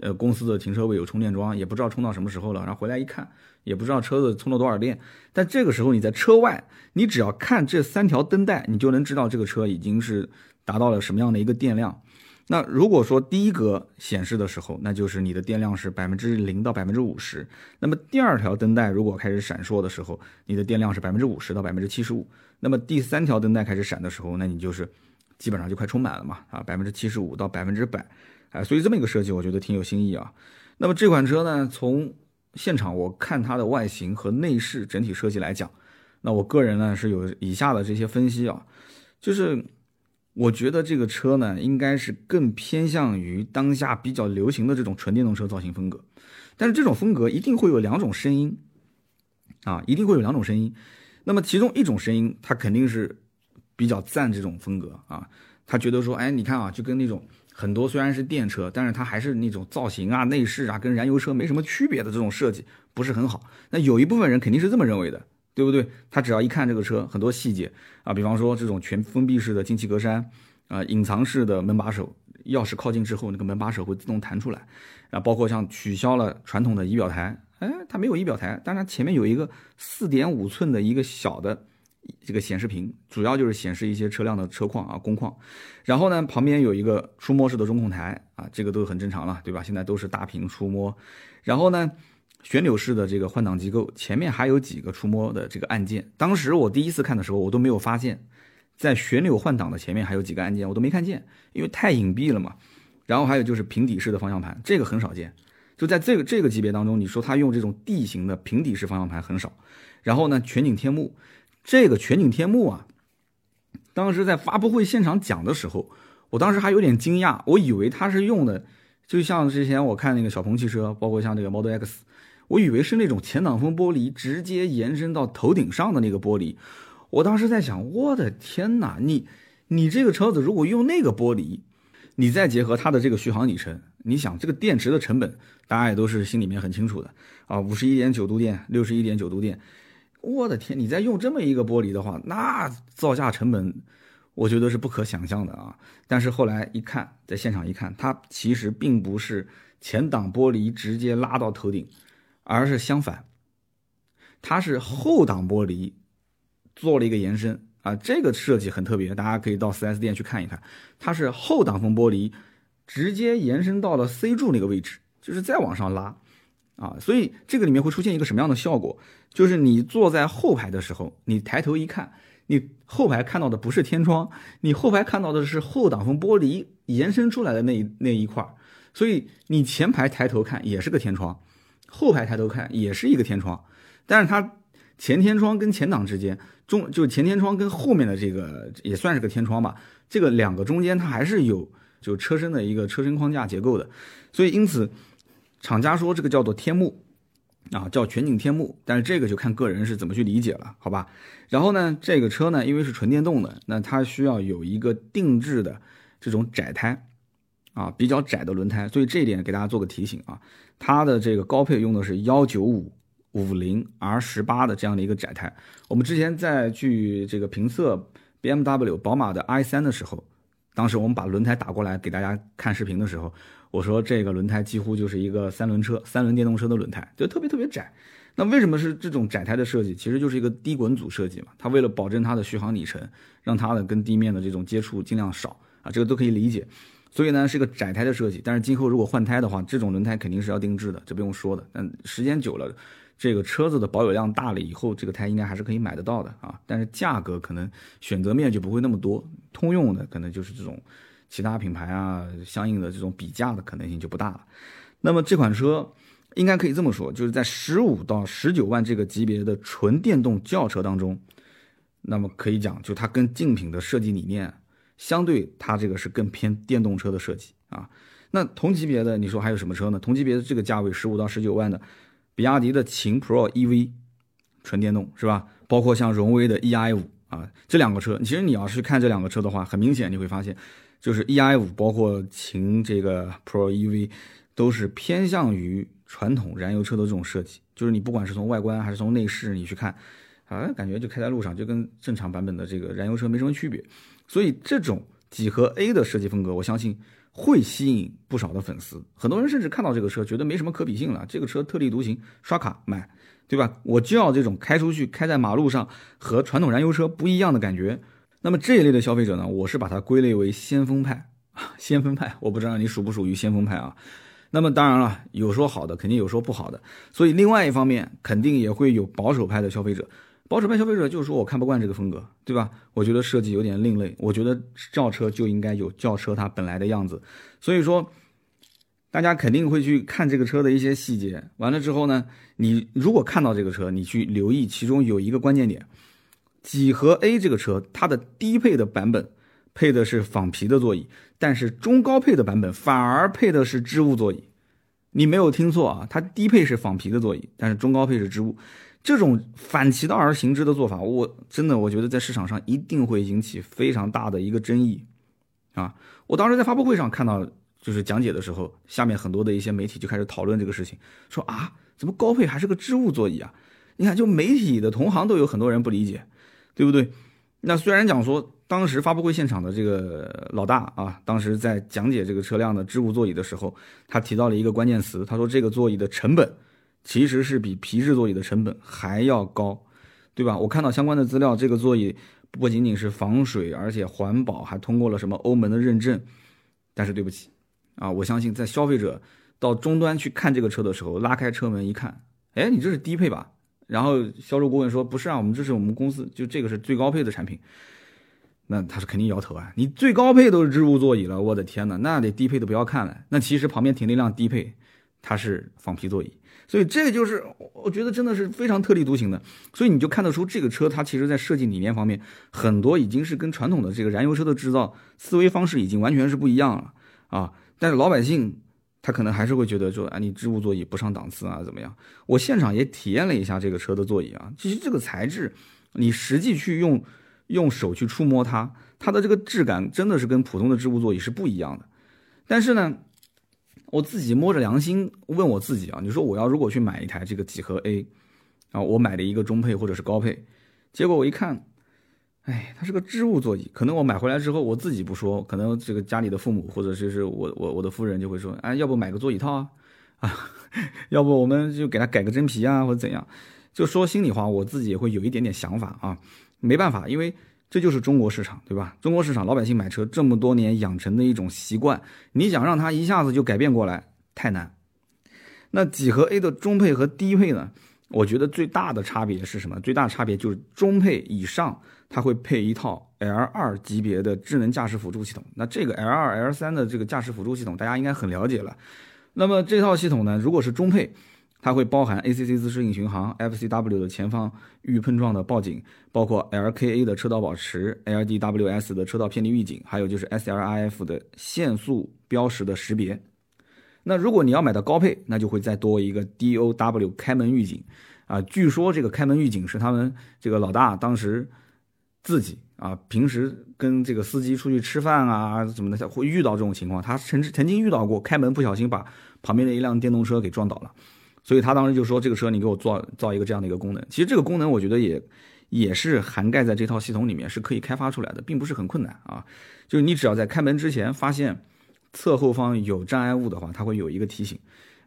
呃，公司的停车位有充电桩，也不知道充到什么时候了。然后回来一看，也不知道车子充了多少电。但这个时候你在车外，你只要看这三条灯带，你就能知道这个车已经是达到了什么样的一个电量。那如果说第一格显示的时候，那就是你的电量是百分之零到百分之五十。那么第二条灯带如果开始闪烁的时候，你的电量是百分之五十到百分之七十五。那么第三条灯带开始闪的时候，那你就是基本上就快充满了嘛，啊，百分之七十五到百分之百，哎，所以这么一个设计，我觉得挺有新意啊。那么这款车呢，从现场我看它的外形和内饰整体设计来讲，那我个人呢是有以下的这些分析啊，就是我觉得这个车呢，应该是更偏向于当下比较流行的这种纯电动车造型风格，但是这种风格一定会有两种声音。啊，一定会有两种声音，那么其中一种声音，它肯定是比较赞这种风格啊，他觉得说，哎，你看啊，就跟那种很多虽然是电车，但是它还是那种造型啊、内饰啊，跟燃油车没什么区别的这种设计，不是很好。那有一部分人肯定是这么认为的，对不对？他只要一看这个车很多细节啊，比方说这种全封闭式的进气格栅啊，隐藏式的门把手，钥匙靠近之后，那个门把手会自动弹出来，啊，包括像取消了传统的仪表台。哎，它没有仪表台，当然前面有一个四点五寸的一个小的这个显示屏，主要就是显示一些车辆的车况啊、工况。然后呢，旁边有一个触摸式的中控台啊，这个都很正常了，对吧？现在都是大屏触摸。然后呢，旋钮式的这个换挡机构，前面还有几个触摸的这个按键。当时我第一次看的时候，我都没有发现，在旋钮换挡的前面还有几个按键，我都没看见，因为太隐蔽了嘛。然后还有就是平底式的方向盘，这个很少见。就在这个这个级别当中，你说它用这种地形的平底式方向盘很少，然后呢，全景天幕，这个全景天幕啊，当时在发布会现场讲的时候，我当时还有点惊讶，我以为它是用的，就像之前我看那个小鹏汽车，包括像这个 Model X，我以为是那种前挡风玻璃直接延伸到头顶上的那个玻璃，我当时在想，我的天哪，你你这个车子如果用那个玻璃，你再结合它的这个续航里程。你想这个电池的成本，大家也都是心里面很清楚的啊，五十一点九度电，六十一点九度电，我的天，你再用这么一个玻璃的话，那造价成本，我觉得是不可想象的啊。但是后来一看，在现场一看，它其实并不是前挡玻璃直接拉到头顶，而是相反，它是后挡玻璃做了一个延伸啊，这个设计很特别，大家可以到 4S 店去看一看，它是后挡风玻璃。直接延伸到了 C 柱那个位置，就是再往上拉，啊，所以这个里面会出现一个什么样的效果？就是你坐在后排的时候，你抬头一看，你后排看到的不是天窗，你后排看到的是后挡风玻璃延伸出来的那那一块儿，所以你前排抬头看也是个天窗，后排抬头看也是一个天窗，但是它前天窗跟前挡之间，中就前天窗跟后面的这个也算是个天窗吧，这个两个中间它还是有。就车身的一个车身框架结构的，所以因此，厂家说这个叫做天幕，啊，叫全景天幕，但是这个就看个人是怎么去理解了，好吧？然后呢，这个车呢，因为是纯电动的，那它需要有一个定制的这种窄胎，啊，比较窄的轮胎，所以这一点给大家做个提醒啊，它的这个高配用的是幺九五五零 R 十八的这样的一个窄胎，我们之前在去这个评测 BMW、宝马的 i 三的时候。当时我们把轮胎打过来给大家看视频的时候，我说这个轮胎几乎就是一个三轮车、三轮电动车的轮胎，就特别特别窄。那为什么是这种窄胎的设计？其实就是一个低滚阻设计嘛。它为了保证它的续航里程，让它的跟地面的这种接触尽量少啊，这个都可以理解。所以呢，是个窄胎的设计。但是今后如果换胎的话，这种轮胎肯定是要定制的，这不用说的。但时间久了。这个车子的保有量大了以后，这个胎应该还是可以买得到的啊，但是价格可能选择面就不会那么多。通用的可能就是这种其他品牌啊，相应的这种比价的可能性就不大了。那么这款车应该可以这么说，就是在十五到十九万这个级别的纯电动轿车当中，那么可以讲，就它跟竞品的设计理念相对，它这个是更偏电动车的设计啊。那同级别的你说还有什么车呢？同级别的这个价位十五到十九万的。比亚迪的秦 Pro EV，纯电动是吧？包括像荣威的 EI 五啊，这两个车，其实你要是看这两个车的话，很明显你会发现，就是 EI 五包括秦这个 Pro EV，都是偏向于传统燃油车的这种设计。就是你不管是从外观还是从内饰，你去看，啊，感觉就开在路上就跟正常版本的这个燃油车没什么区别。所以这种几何 A 的设计风格，我相信。会吸引不少的粉丝，很多人甚至看到这个车觉得没什么可比性了，这个车特立独行，刷卡买，对吧？我就要这种开出去开在马路上和传统燃油车不一样的感觉。那么这一类的消费者呢，我是把它归类为先锋派啊，先锋派，我不知道你属不属于先锋派啊？那么当然了，有说好的，肯定有说不好的，所以另外一方面肯定也会有保守派的消费者。保守派消费者就是说我看不惯这个风格，对吧？我觉得设计有点另类，我觉得轿车就应该有轿车它本来的样子。所以说，大家肯定会去看这个车的一些细节。完了之后呢，你如果看到这个车，你去留意其中有一个关键点：几何 A 这个车它的低配的版本配的是仿皮的座椅，但是中高配的版本反而配的是织物座椅。你没有听错啊，它低配是仿皮的座椅，但是中高配是织物，这种反其道而行之的做法，我真的我觉得在市场上一定会引起非常大的一个争议，啊，我当时在发布会上看到，就是讲解的时候，下面很多的一些媒体就开始讨论这个事情，说啊，怎么高配还是个织物座椅啊？你看，就媒体的同行都有很多人不理解，对不对？那虽然讲说。当时发布会现场的这个老大啊，当时在讲解这个车辆的织物座椅的时候，他提到了一个关键词，他说这个座椅的成本其实是比皮质座椅的成本还要高，对吧？我看到相关的资料，这个座椅不仅仅是防水，而且环保，还通过了什么欧盟的认证。但是对不起啊，我相信在消费者到终端去看这个车的时候，拉开车门一看，哎，你这是低配吧？然后销售顾问说不是啊，我们这是我们公司就这个是最高配的产品。那他是肯定摇头啊！你最高配都是织物座椅了，我的天哪，那得低配的不要看了。那其实旁边停了一辆低配，它是仿皮座椅，所以这个就是我觉得真的是非常特立独行的。所以你就看得出这个车它其实在设计理念方面，很多已经是跟传统的这个燃油车的制造思维方式已经完全是不一样了啊！但是老百姓他可能还是会觉得说，啊，你织物座椅不上档次啊，怎么样？我现场也体验了一下这个车的座椅啊，其实这个材质，你实际去用。用手去触摸它，它的这个质感真的是跟普通的织物座椅是不一样的。但是呢，我自己摸着良心问我自己啊，你说我要如果去买一台这个几何 A，啊，我买了一个中配或者是高配，结果我一看，哎，它是个织物座椅，可能我买回来之后我自己不说，可能这个家里的父母或者就是我我我的夫人就会说，哎，要不买个座椅套啊，啊，要不我们就给它改个真皮啊，或者怎样，就说心里话，我自己也会有一点点想法啊。没办法，因为这就是中国市场，对吧？中国市场老百姓买车这么多年养成的一种习惯，你想让他一下子就改变过来，太难。那几何 A 的中配和低配呢？我觉得最大的差别是什么？最大差别就是中配以上，它会配一套 L2 级别的智能驾驶辅助系统。那这个 L2、L3 的这个驾驶辅助系统，大家应该很了解了。那么这套系统呢，如果是中配，它会包含 ACC 自适应巡航、FCW 的前方预碰撞的报警，包括 LKA 的车道保持、LDWS 的车道偏离预警，还有就是 SLIF 的限速标识的识别。那如果你要买到高配，那就会再多一个 DOW 开门预警啊。据说这个开门预警是他们这个老大当时自己啊，平时跟这个司机出去吃饭啊怎么的，会遇到这种情况。他曾曾经遇到过开门不小心把旁边的一辆电动车给撞倒了。所以他当时就说：“这个车你给我做造一个这样的一个功能。其实这个功能我觉得也也是涵盖在这套系统里面，是可以开发出来的，并不是很困难啊。就是你只要在开门之前发现侧后方有障碍物的话，它会有一个提醒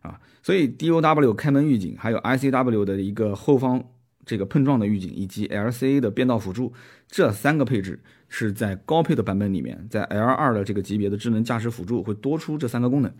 啊。所以 DOW 开门预警，还有 ICW 的一个后方这个碰撞的预警，以及 LCA 的变道辅助，这三个配置是在高配的版本里面，在 L2 的这个级别的智能驾驶辅助会多出这三个功能。”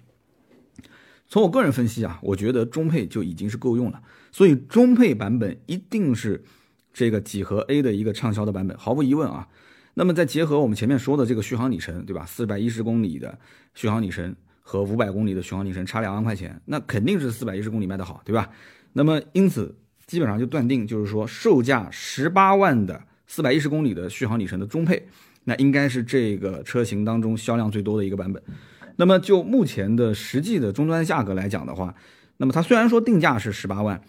从我个人分析啊，我觉得中配就已经是够用了，所以中配版本一定是这个几何 A 的一个畅销的版本，毫无疑问啊。那么再结合我们前面说的这个续航里程，对吧？四百一十公里的续航里程和五百公里的续航里程差两万块钱，那肯定是四百一十公里卖得好，对吧？那么因此基本上就断定，就是说售价十八万的四百一十公里的续航里程的中配，那应该是这个车型当中销量最多的一个版本。那么就目前的实际的终端价格来讲的话，那么它虽然说定价是十八万，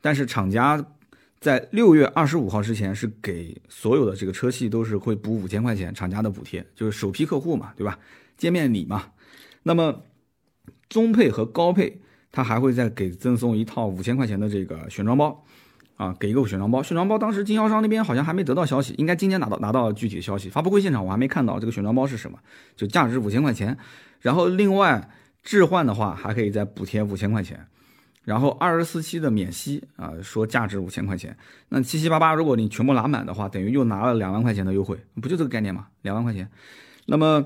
但是厂家在六月二十五号之前是给所有的这个车系都是会补五千块钱厂家的补贴，就是首批客户嘛，对吧？见面礼嘛。那么中配和高配，它还会再给赠送一套五千块钱的这个选装包。啊，给一个选装包，选装包当时经销商那边好像还没得到消息，应该今天拿到拿到具体的消息。发布会现场我还没看到这个选装包是什么，就价值五千块钱。然后另外置换的话还可以再补贴五千块钱，然后二十四期的免息啊，说价值五千块钱。那七七八八如果你全部拿满的话，等于又拿了两万块钱的优惠，不就这个概念吗？两万块钱。那么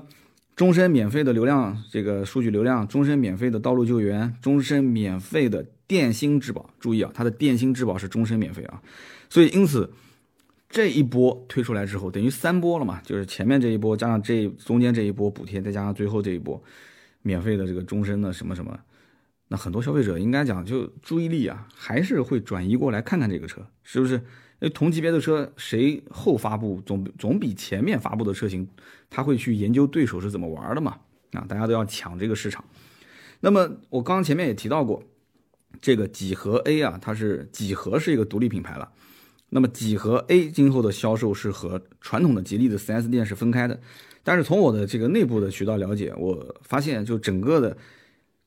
终身免费的流量这个数据流量，终身免费的道路救援，终身免费的。电芯质保，注意啊，它的电芯质保是终身免费啊。所以因此这一波推出来之后，等于三波了嘛，就是前面这一波加上这中间这一波补贴，再加上最后这一波免费的这个终身的什么什么，那很多消费者应该讲就注意力啊，还是会转移过来看看这个车，是不是？为同级别的车，谁后发布总总比前面发布的车型，他会去研究对手是怎么玩的嘛？啊，大家都要抢这个市场。那么我刚刚前面也提到过，这个几何 A 啊，它是几何是一个独立品牌了。那么几何 A 今后的销售是和传统的吉利的 4S 店是分开的。但是从我的这个内部的渠道了解，我发现就整个的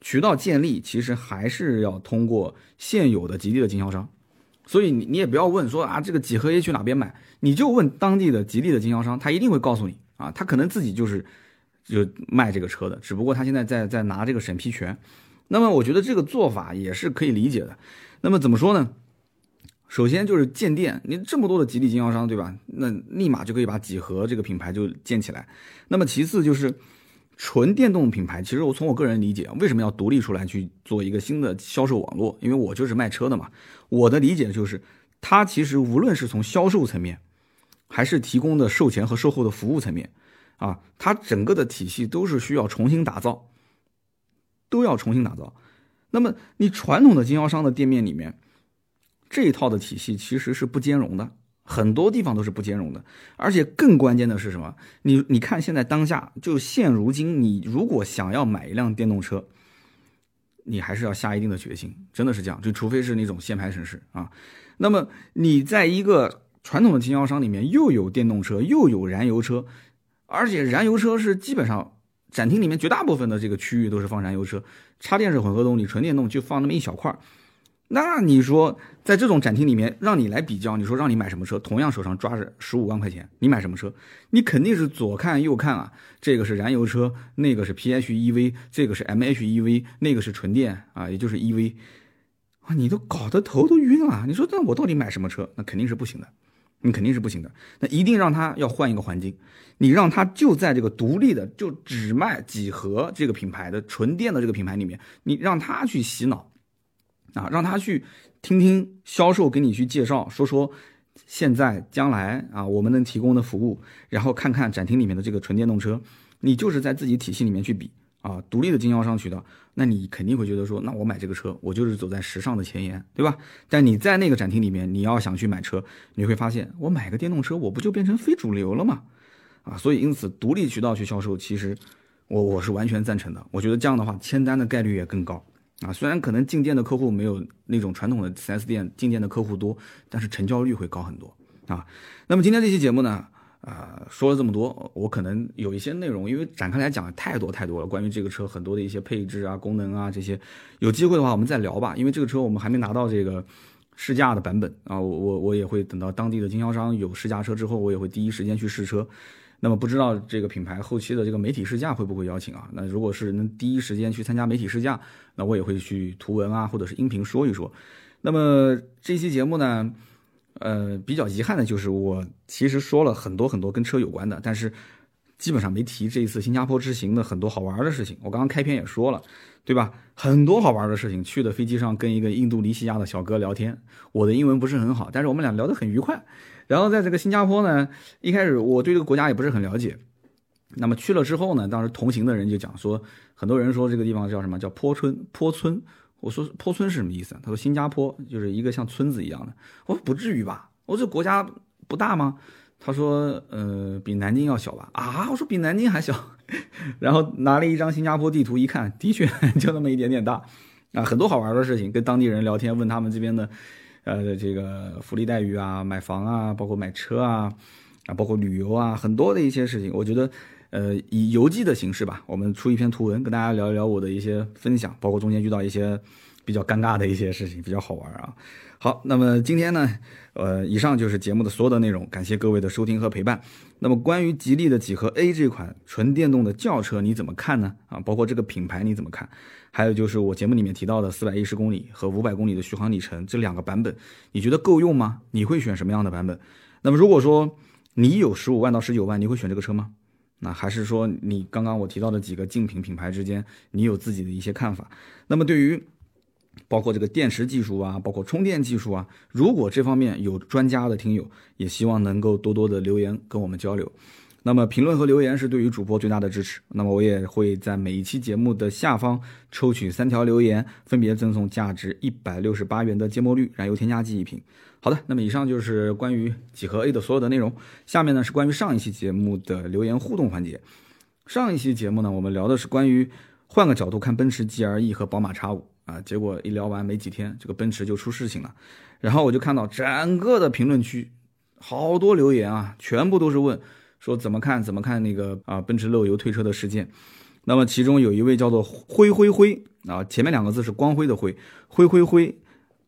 渠道建立，其实还是要通过现有的吉利的经销商。所以你你也不要问说啊这个几何 A 去哪边买，你就问当地的吉利的经销商，他一定会告诉你啊，他可能自己就是就卖这个车的，只不过他现在在在拿这个审批权。那么我觉得这个做法也是可以理解的。那么怎么说呢？首先就是建店，你这么多的吉利经销商对吧？那立马就可以把几何这个品牌就建起来。那么其次就是。纯电动品牌，其实我从我个人理解，为什么要独立出来去做一个新的销售网络？因为我就是卖车的嘛。我的理解就是，它其实无论是从销售层面，还是提供的售前和售后的服务层面，啊，它整个的体系都是需要重新打造，都要重新打造。那么你传统的经销商的店面里面，这一套的体系其实是不兼容的。很多地方都是不兼容的，而且更关键的是什么？你你看现在当下就现如今，你如果想要买一辆电动车，你还是要下一定的决心，真的是这样。就除非是那种限牌城市啊，那么你在一个传统的经销商里面又有电动车又有燃油车，而且燃油车是基本上展厅里面绝大部分的这个区域都是放燃油车，插电式混合动力纯电动就放那么一小块儿。那你说，在这种展厅里面，让你来比较，你说让你买什么车？同样手上抓着十五万块钱，你买什么车？你肯定是左看右看啊，这个是燃油车，那个是 PHEV，这个是 MHEV，那个是纯电啊，也就是 EV 啊，你都搞得头都晕了。你说那我到底买什么车？那肯定是不行的，你肯定是不行的。那一定让他要换一个环境，你让他就在这个独立的，就只卖几何这个品牌的纯电的这个品牌里面，你让他去洗脑。啊，让他去听听销售给你去介绍，说说现在将来啊我们能提供的服务，然后看看展厅里面的这个纯电动车，你就是在自己体系里面去比啊，独立的经销商渠道，那你肯定会觉得说，那我买这个车，我就是走在时尚的前沿，对吧？但你在那个展厅里面，你要想去买车，你会发现，我买个电动车，我不就变成非主流了吗？啊，所以因此独立渠道去销售，其实我我是完全赞成的，我觉得这样的话签单的概率也更高。啊，虽然可能进店的客户没有那种传统的 4S 店进店的客户多，但是成交率会高很多啊。那么今天这期节目呢，啊，说了这么多，我可能有一些内容，因为展开来讲太多太多了，关于这个车很多的一些配置啊、功能啊这些，有机会的话我们再聊吧。因为这个车我们还没拿到这个试驾的版本啊，我我我也会等到当地的经销商有试驾车之后，我也会第一时间去试车。那么不知道这个品牌后期的这个媒体试驾会不会邀请啊？那如果是能第一时间去参加媒体试驾，那我也会去图文啊或者是音频说一说。那么这期节目呢，呃，比较遗憾的就是我其实说了很多很多跟车有关的，但是基本上没提这一次新加坡之行的很多好玩的事情。我刚刚开篇也说了，对吧？很多好玩的事情，去的飞机上跟一个印度尼西亚的小哥聊天，我的英文不是很好，但是我们俩聊得很愉快。然后在这个新加坡呢，一开始我对这个国家也不是很了解。那么去了之后呢，当时同行的人就讲说，很多人说这个地方叫什么叫坡村坡村。我说坡村是什么意思？他说新加坡就是一个像村子一样的。我说不至于吧？我说这国家不大吗？他说呃比南京要小吧？啊，我说比南京还小。然后拿了一张新加坡地图一看，的确 就那么一点点大。啊，很多好玩的事情，跟当地人聊天，问他们这边的。呃，这个福利待遇啊，买房啊，包括买车啊，啊，包括旅游啊，很多的一些事情，我觉得，呃，以游记的形式吧，我们出一篇图文，跟大家聊一聊我的一些分享，包括中间遇到一些比较尴尬的一些事情，比较好玩啊。好，那么今天呢，呃，以上就是节目的所有的内容，感谢各位的收听和陪伴。那么关于吉利的几何 A 这款纯电动的轿车，你怎么看呢？啊，包括这个品牌你怎么看？还有就是我节目里面提到的四百一十公里和五百公里的续航里程这两个版本，你觉得够用吗？你会选什么样的版本？那么如果说你有十五万到十九万，你会选这个车吗？那还是说你刚刚我提到的几个竞品品牌之间，你有自己的一些看法？那么对于包括这个电池技术啊，包括充电技术啊，如果这方面有专家的听友，也希望能够多多的留言跟我们交流。那么评论和留言是对于主播最大的支持。那么我也会在每一期节目的下方抽取三条留言，分别赠送价值一百六十八元的芥末绿燃油添加剂一瓶。好的，那么以上就是关于几何 A 的所有的内容。下面呢是关于上一期节目的留言互动环节。上一期节目呢，我们聊的是关于换个角度看奔驰 GLE 和宝马 X5 啊，结果一聊完没几天，这个奔驰就出事情了。然后我就看到整个的评论区好多留言啊，全部都是问。说怎么看？怎么看那个啊？奔驰漏油退车的事件。那么其中有一位叫做灰灰灰啊，前面两个字是光辉的辉，灰灰灰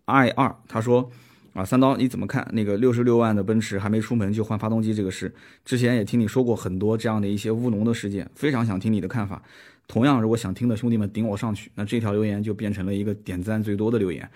i 二。他说啊，三刀你怎么看那个六十六万的奔驰还没出门就换发动机这个事？之前也听你说过很多这样的一些务农的事件，非常想听你的看法。同样，如果想听的兄弟们顶我上去，那这条留言就变成了一个点赞最多的留言。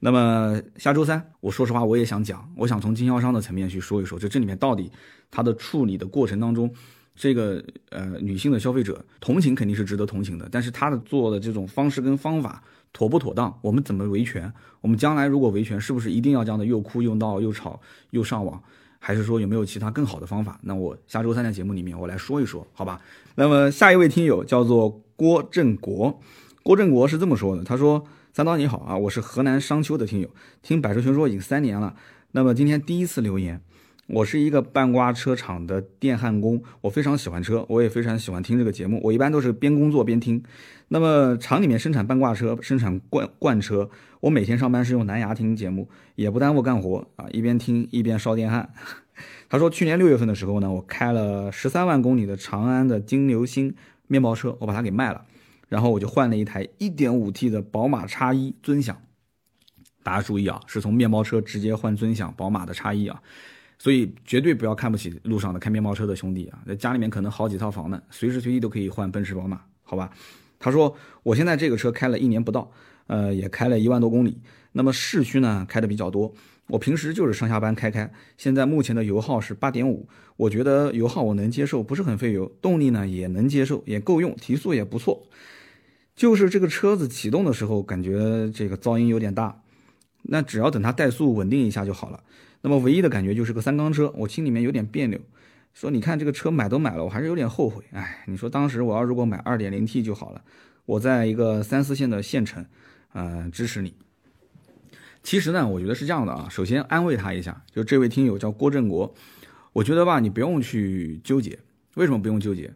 那么下周三，我说实话我也想讲，我想从经销商的层面去说一说，就这里面到底它的处理的过程当中，这个呃女性的消费者同情肯定是值得同情的，但是他的做的这种方式跟方法妥不妥当？我们怎么维权？我们将来如果维权，是不是一定要这样的又哭又闹又吵又上网？还是说有没有其他更好的方法？那我下周三的节目里面我来说一说，好吧？那么下一位听友叫做郭振国，郭振国是这么说的，他说。三刀你好啊，我是河南商丘的听友，听百车全说已经三年了。那么今天第一次留言，我是一个半挂车厂的电焊工，我非常喜欢车，我也非常喜欢听这个节目。我一般都是边工作边听。那么厂里面生产半挂车，生产罐罐车，我每天上班是用蓝牙听节目，也不耽误干活啊，一边听一边烧电焊。他说去年六月份的时候呢，我开了十三万公里的长安的金牛星面包车，我把它给卖了。然后我就换了一台一点五 T 的宝马叉一尊享，大家注意啊，是从面包车直接换尊享宝马的叉一啊，所以绝对不要看不起路上的开面包车的兄弟啊，在家里面可能好几套房呢，随时随地都可以换奔驰宝马，好吧？他说我现在这个车开了一年不到，呃，也开了一万多公里，那么市区呢开的比较多。我平时就是上下班开开，现在目前的油耗是八点五，我觉得油耗我能接受，不是很费油，动力呢也能接受，也够用，提速也不错。就是这个车子启动的时候，感觉这个噪音有点大，那只要等它怠速稳定一下就好了。那么唯一的感觉就是个三缸车，我心里面有点别扭。说你看这个车买都买了，我还是有点后悔。哎，你说当时我要如果买二点零 T 就好了。我在一个三四线的县城，嗯，支持你。其实呢，我觉得是这样的啊。首先安慰他一下，就这位听友叫郭振国，我觉得吧，你不用去纠结。为什么不用纠结？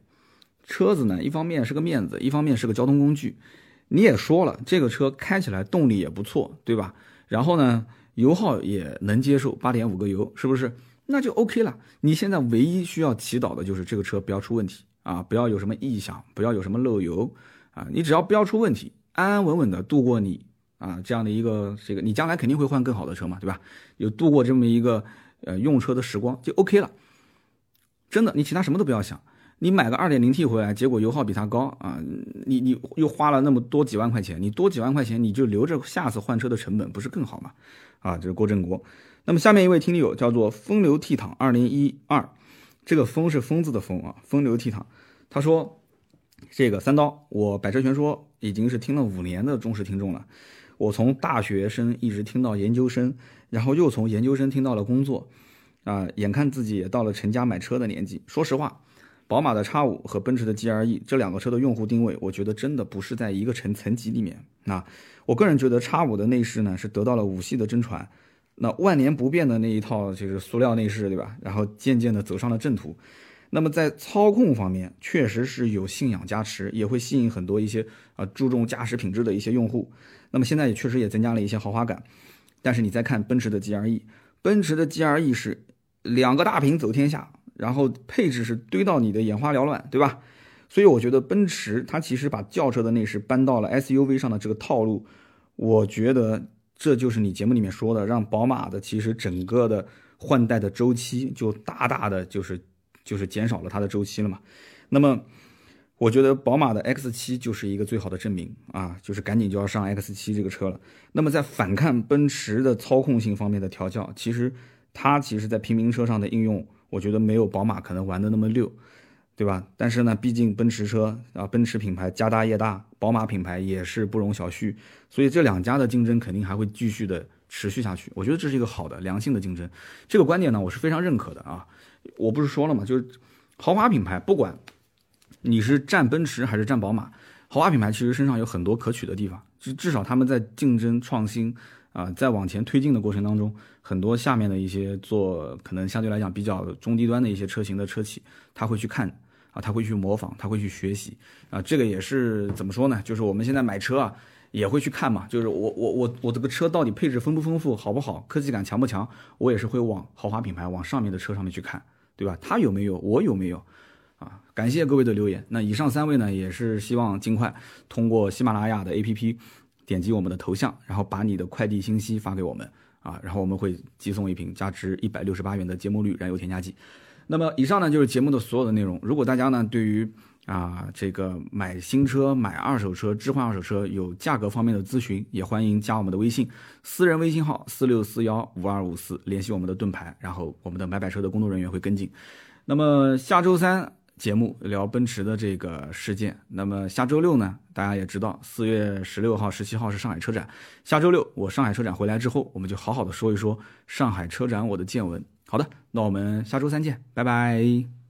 车子呢，一方面是个面子，一方面是个交通工具。你也说了，这个车开起来动力也不错，对吧？然后呢，油耗也能接受，八点五个油，是不是？那就 OK 了。你现在唯一需要祈祷的就是这个车不要出问题啊，不要有什么异响，不要有什么漏油啊。你只要不要出问题，安安稳稳的度过你啊这样的一个这个，你将来肯定会换更好的车嘛，对吧？有度过这么一个呃用车的时光就 OK 了。真的，你其他什么都不要想。你买个二点零 T 回来，结果油耗比它高啊！你你又花了那么多几万块钱，你多几万块钱你就留着下次换车的成本，不是更好吗？啊，这是郭振国。那么下面一位听友叫做风流倜傥二零一二，这个风是疯子的疯啊，风流倜傥。他说：“这个三刀，我百车全说已经是听了五年的忠实听众了，我从大学生一直听到研究生，然后又从研究生听到了工作，啊，眼看自己也到了成家买车的年纪。说实话。”宝马的 X 五和奔驰的 GLE 这两个车的用户定位，我觉得真的不是在一个层层级里面。那我个人觉得 X 五的内饰呢是得到了五系的真传，那万年不变的那一套就是塑料内饰，对吧？然后渐渐的走上了正途。那么在操控方面，确实是有信仰加持，也会吸引很多一些啊注重驾驶品质的一些用户。那么现在也确实也增加了一些豪华感。但是你再看奔驰的 GLE，奔驰的 GLE 是两个大屏走天下。然后配置是堆到你的眼花缭乱，对吧？所以我觉得奔驰它其实把轿车的内饰搬到了 SUV 上的这个套路，我觉得这就是你节目里面说的，让宝马的其实整个的换代的周期就大大的就是就是减少了它的周期了嘛。那么我觉得宝马的 X7 就是一个最好的证明啊，就是赶紧就要上 X7 这个车了。那么在反看奔驰的操控性方面的调教，其实它其实在平民车上的应用。我觉得没有宝马可能玩的那么溜，对吧？但是呢，毕竟奔驰车啊，奔驰品牌家大业大，宝马品牌也是不容小觑，所以这两家的竞争肯定还会继续的持续下去。我觉得这是一个好的良性的竞争，这个观点呢，我是非常认可的啊。我不是说了吗？就是豪华品牌，不管你是占奔驰还是占宝马，豪华品牌其实身上有很多可取的地方，至至少他们在竞争创新啊，在往前推进的过程当中，很多下面的一些做可能相对来讲比较中低端的一些车型的车企，他会去看。啊，他会去模仿，他会去学习，啊，这个也是怎么说呢？就是我们现在买车啊，也会去看嘛。就是我我我我这个车到底配置丰不丰富，好不好，科技感强不强，我也是会往豪华品牌往上面的车上面去看，对吧？他有没有，我有没有？啊，感谢各位的留言。那以上三位呢，也是希望尽快通过喜马拉雅的 APP 点击我们的头像，然后把你的快递信息发给我们，啊，然后我们会寄送一瓶价值一百六十八元的节末绿燃油添加剂。那么以上呢就是节目的所有的内容。如果大家呢对于啊这个买新车、买二手车、置换二手车有价格方面的咨询，也欢迎加我们的微信，私人微信号四六四幺五二五四，联系我们的盾牌，然后我们的买百车的工作人员会跟进。那么下周三节目聊奔驰的这个事件。那么下周六呢，大家也知道，四月十六号、十七号是上海车展。下周六我上海车展回来之后，我们就好好的说一说上海车展我的见闻。好的，那我们下周三见，拜拜。